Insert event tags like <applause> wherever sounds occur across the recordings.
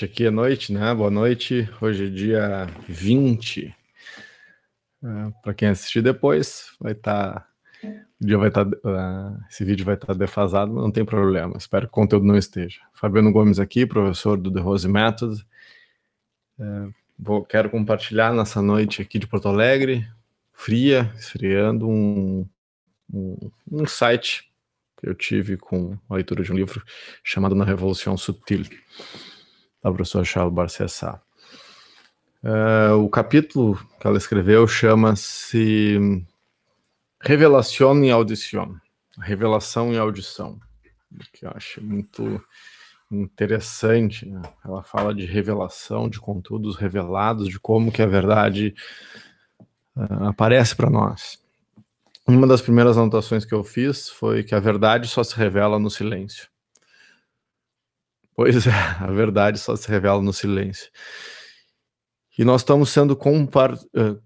aqui, é noite, né? Boa noite. Hoje é dia 20. Uh, Para quem assistir depois, vai estar. Tá, o dia vai estar. Tá, uh, esse vídeo vai estar tá defasado, não tem problema. Espero que o conteúdo não esteja. Fabiano Gomes aqui, professor do The Rose Method. Uh, vou, quero compartilhar nessa noite aqui de Porto Alegre, fria, esfriando, um, um, um site que eu tive com a leitura de um livro chamado Na Revolução Sutil da professora Charles Barcessá. Uh, o capítulo que ela escreveu chama-se Revelação e Audição, Revelação e Audição, que eu acho muito interessante. Né? Ela fala de revelação, de conteúdos revelados, de como que a verdade uh, aparece para nós. Uma das primeiras anotações que eu fiz foi que a verdade só se revela no silêncio. Pois é, a verdade só se revela no silêncio. E nós estamos sendo eh,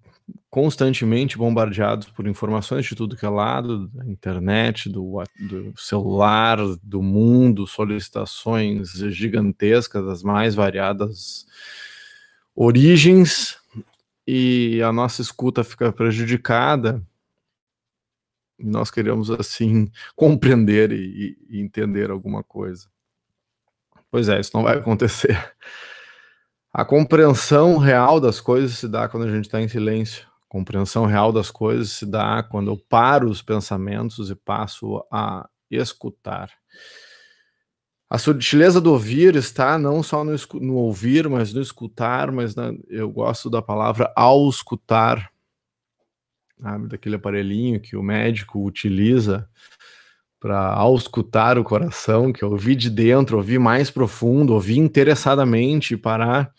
constantemente bombardeados por informações de tudo que é lado, da internet, do, do celular, do mundo, solicitações gigantescas das mais variadas origens, e a nossa escuta fica prejudicada. Nós queremos, assim, <laughs> compreender e, e entender alguma coisa. Pois é, isso não vai <laughs> acontecer. A compreensão real das coisas se dá quando a gente está em silêncio. A compreensão real das coisas se dá quando eu paro os pensamentos e passo a escutar. A sutileza do ouvir está não só no, no ouvir, mas no escutar, mas na, eu gosto da palavra auscultar, sabe, daquele aparelhinho que o médico utiliza para auscultar o coração, que é ouvir de dentro, ouvir mais profundo, ouvir interessadamente parar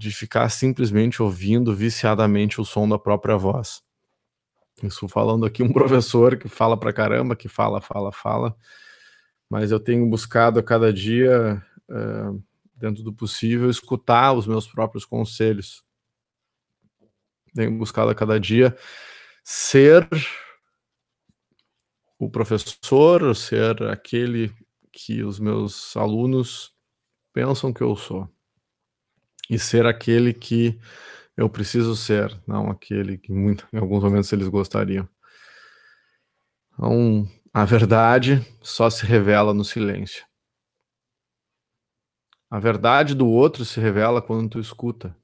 de ficar simplesmente ouvindo viciadamente o som da própria voz. Isso falando aqui um <laughs> professor que fala pra caramba, que fala, fala, fala, mas eu tenho buscado a cada dia, uh, dentro do possível, escutar os meus próprios conselhos. Tenho buscado a cada dia ser o professor, ser aquele que os meus alunos pensam que eu sou. E ser aquele que eu preciso ser, não aquele que muito, em alguns momentos eles gostariam. Então, a verdade só se revela no silêncio. A verdade do outro se revela quando tu escuta.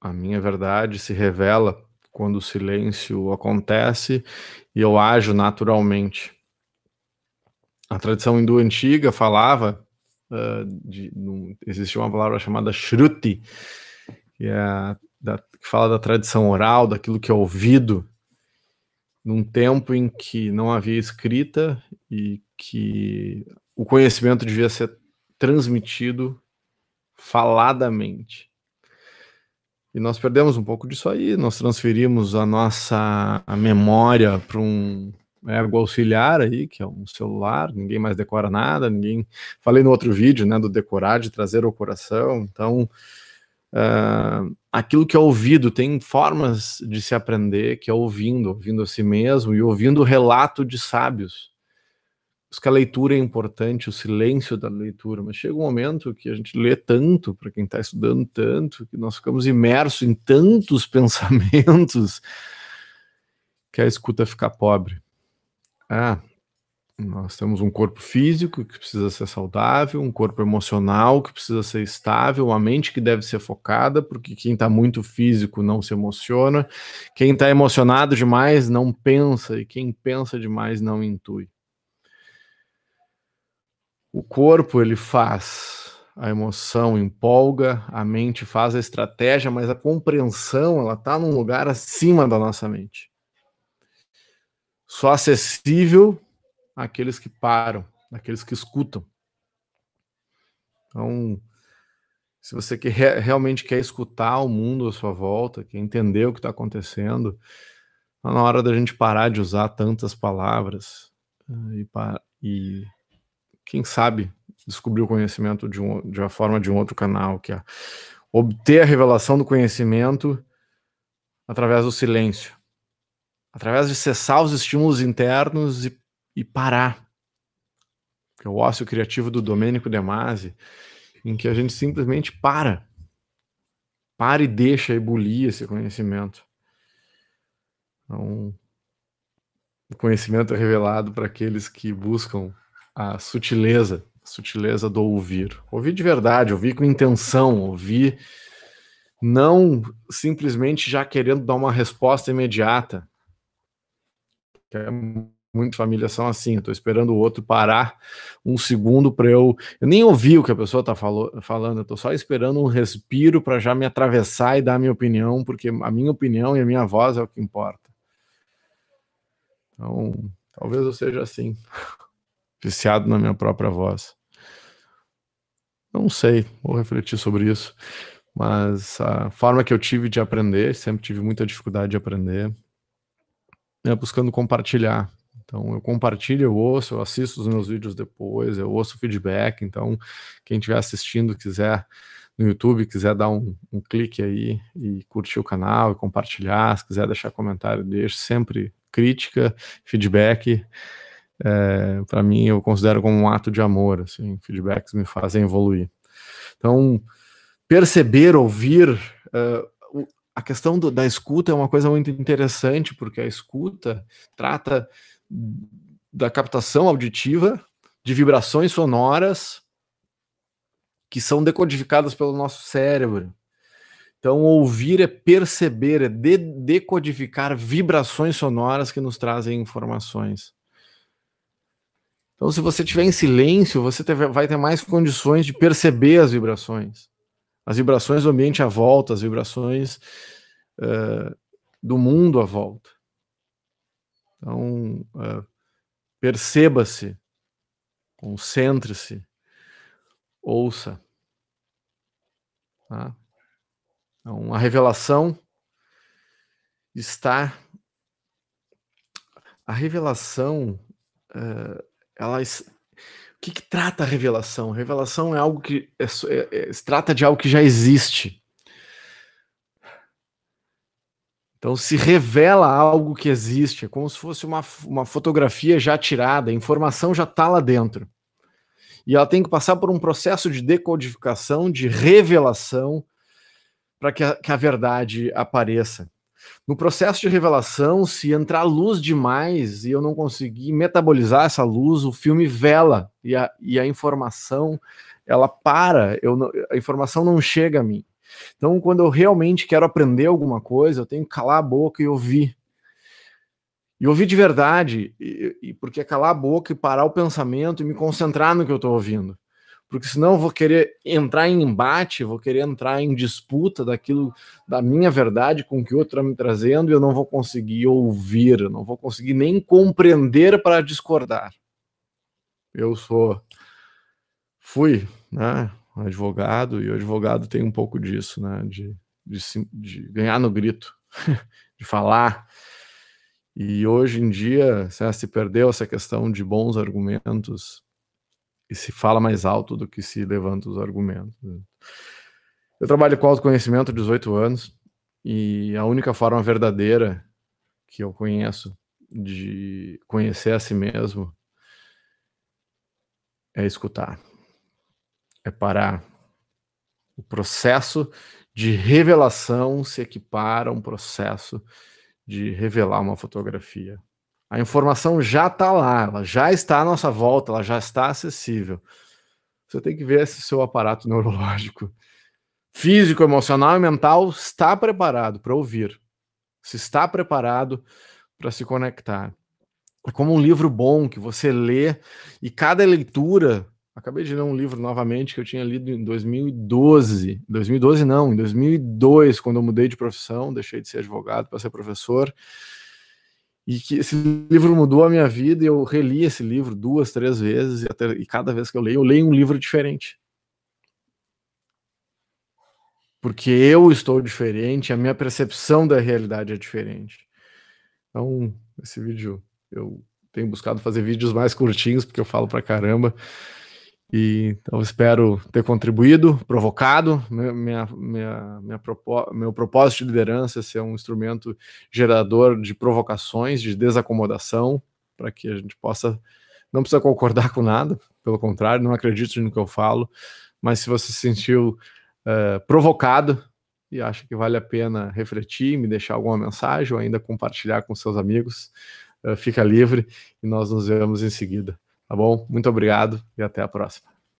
A minha verdade se revela quando o silêncio acontece e eu ajo naturalmente. A tradição hindu antiga falava, uh, de, existia uma palavra chamada shruti, que, é da, que fala da tradição oral, daquilo que é ouvido, num tempo em que não havia escrita e que o conhecimento devia ser transmitido faladamente. E nós perdemos um pouco disso aí, nós transferimos a nossa a memória para um ergo auxiliar aí, que é um celular, ninguém mais decora nada, ninguém. Falei no outro vídeo, né, do decorar, de trazer ao coração. Então, uh, aquilo que é ouvido tem formas de se aprender, que é ouvindo, ouvindo a si mesmo e ouvindo o relato de sábios que a leitura é importante, o silêncio da leitura, mas chega um momento que a gente lê tanto, para quem está estudando tanto, que nós ficamos imersos em tantos <laughs> pensamentos que a escuta fica pobre. Ah, nós temos um corpo físico que precisa ser saudável, um corpo emocional que precisa ser estável, uma mente que deve ser focada, porque quem está muito físico não se emociona, quem está emocionado demais não pensa, e quem pensa demais não intui. O corpo ele faz a emoção empolga, a mente faz a estratégia, mas a compreensão ela está num lugar acima da nossa mente. Só acessível àqueles que param, àqueles que escutam. Então, se você quer, realmente quer escutar o mundo à sua volta, quer entender o que está acontecendo, está na hora da gente parar de usar tantas palavras eh, e, e quem sabe, descobrir o conhecimento de, um, de uma forma de um outro canal, que é obter a revelação do conhecimento através do silêncio, através de cessar os estímulos internos e, e parar. é o ócio criativo do Domênico De Masi, em que a gente simplesmente para. Para e deixa ebulir esse conhecimento. Então, o conhecimento é revelado para aqueles que buscam a sutileza, a sutileza do ouvir. Ouvir de verdade, ouvir com intenção, ouvir não simplesmente já querendo dar uma resposta imediata. Que é muitas famílias são assim, estou esperando o outro parar um segundo para eu. Eu nem ouvi o que a pessoa está falando, eu estou só esperando um respiro para já me atravessar e dar a minha opinião, porque a minha opinião e a minha voz é o que importa. Então, talvez eu seja assim, <laughs> viciado na minha própria voz. Não sei, vou refletir sobre isso. Mas a forma que eu tive de aprender, sempre tive muita dificuldade de aprender, é buscando compartilhar. Então eu compartilho, eu ouço, eu assisto os meus vídeos depois, eu ouço feedback. Então, quem estiver assistindo, quiser no YouTube, quiser dar um, um, clique aí e curtir o canal e compartilhar, se quiser deixar comentário, deixe sempre crítica, feedback. É, para mim, eu considero como um ato de amor. Assim, feedbacks me fazem evoluir. Então, perceber, ouvir. Uh, a questão do, da escuta é uma coisa muito interessante, porque a escuta trata da captação auditiva de vibrações sonoras que são decodificadas pelo nosso cérebro. Então, ouvir é perceber, é de decodificar vibrações sonoras que nos trazem informações. Então, se você estiver em silêncio, você vai ter mais condições de perceber as vibrações as vibrações do ambiente à volta, as vibrações uh, do mundo à volta. Então, uh, perceba-se, concentre-se, ouça. Tá? Então, a revelação está. A revelação, uh, ela, o que, que trata a revelação? A revelação é algo que é, é, é, se trata de algo que já existe. Então se revela algo que existe, é como se fosse uma, uma fotografia já tirada, a informação já está lá dentro. E ela tem que passar por um processo de decodificação, de revelação, para que, que a verdade apareça. No processo de revelação, se entrar luz demais e eu não conseguir metabolizar essa luz, o filme vela e a, e a informação ela para, eu não, a informação não chega a mim. Então, quando eu realmente quero aprender alguma coisa, eu tenho que calar a boca e ouvir. E ouvir de verdade, e, e porque é calar a boca e parar o pensamento e me concentrar no que eu estou ouvindo porque senão eu vou querer entrar em embate, vou querer entrar em disputa daquilo, da minha verdade com o que outro está me trazendo, e eu não vou conseguir ouvir, não vou conseguir nem compreender para discordar. Eu sou, fui, né, advogado, e o advogado tem um pouco disso, né, de, de, de ganhar no grito, <laughs> de falar. E hoje em dia, se perdeu essa questão de bons argumentos, e se fala mais alto do que se levanta os argumentos. Né? Eu trabalho com autoconhecimento há 18 anos e a única forma verdadeira que eu conheço de conhecer a si mesmo é escutar, é parar. O processo de revelação se equipara a um processo de revelar uma fotografia. A informação já está lá, ela já está à nossa volta, ela já está acessível. Você tem que ver se seu aparato <laughs> neurológico, físico, emocional e mental está preparado para ouvir, se está preparado para se conectar. É como um livro bom que você lê e cada leitura. Acabei de ler um livro novamente que eu tinha lido em 2012. 2012 não, em 2002, quando eu mudei de profissão, deixei de ser advogado para ser professor. E que esse livro mudou a minha vida eu reli esse livro duas, três vezes e, até, e cada vez que eu leio, eu leio um livro diferente. Porque eu estou diferente, a minha percepção da realidade é diferente. Então, esse vídeo, eu tenho buscado fazer vídeos mais curtinhos, porque eu falo pra caramba. E, então, espero ter contribuído, provocado. Minha, minha, minha meu propósito de liderança é ser um instrumento gerador de provocações, de desacomodação, para que a gente possa, não precisa concordar com nada, pelo contrário, não acredito no que eu falo, mas se você se sentiu uh, provocado e acha que vale a pena refletir, me deixar alguma mensagem ou ainda compartilhar com seus amigos, uh, fica livre e nós nos vemos em seguida. Tá bom? Muito obrigado e até a próxima.